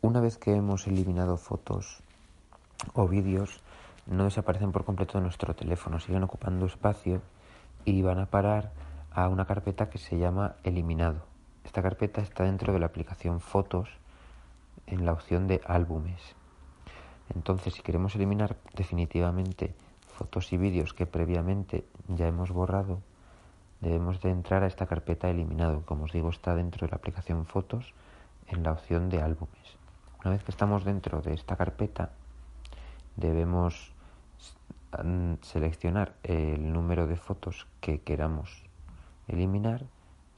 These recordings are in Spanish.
una vez que hemos eliminado fotos o vídeos, no desaparecen por completo de nuestro teléfono, siguen ocupando espacio y van a parar a una carpeta que se llama eliminado. Esta carpeta está dentro de la aplicación Fotos en la opción de álbumes. Entonces, si queremos eliminar definitivamente fotos y vídeos que previamente ya hemos borrado, debemos de entrar a esta carpeta eliminado. Como os digo, está dentro de la aplicación Fotos en la opción de álbumes. Una vez que estamos dentro de esta carpeta, debemos seleccionar el número de fotos que queramos eliminar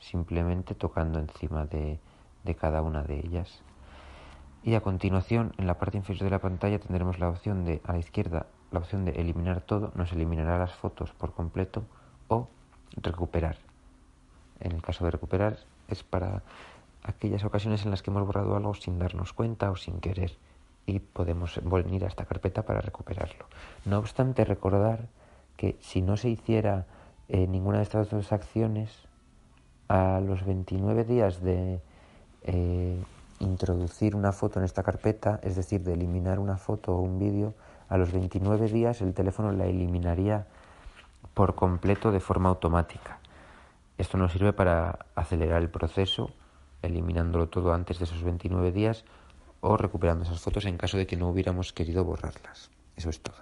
simplemente tocando encima de, de, cada una de ellas. Y a continuación, en la parte inferior de la pantalla tendremos la opción de a la izquierda la opción de eliminar todo, nos eliminará las fotos por completo o recuperar. En el caso de recuperar es para aquellas ocasiones en las que hemos borrado algo sin darnos cuenta o sin querer y podemos volver a esta carpeta para recuperarlo. No obstante, recordar que si no se hiciera eh, ninguna de estas dos acciones, a los 29 días de eh, introducir una foto en esta carpeta, es decir, de eliminar una foto o un vídeo, a los 29 días el teléfono la eliminaría por completo de forma automática. Esto nos sirve para acelerar el proceso, eliminándolo todo antes de esos 29 días o recuperando esas fotos en caso de que no hubiéramos querido borrarlas. Eso es todo.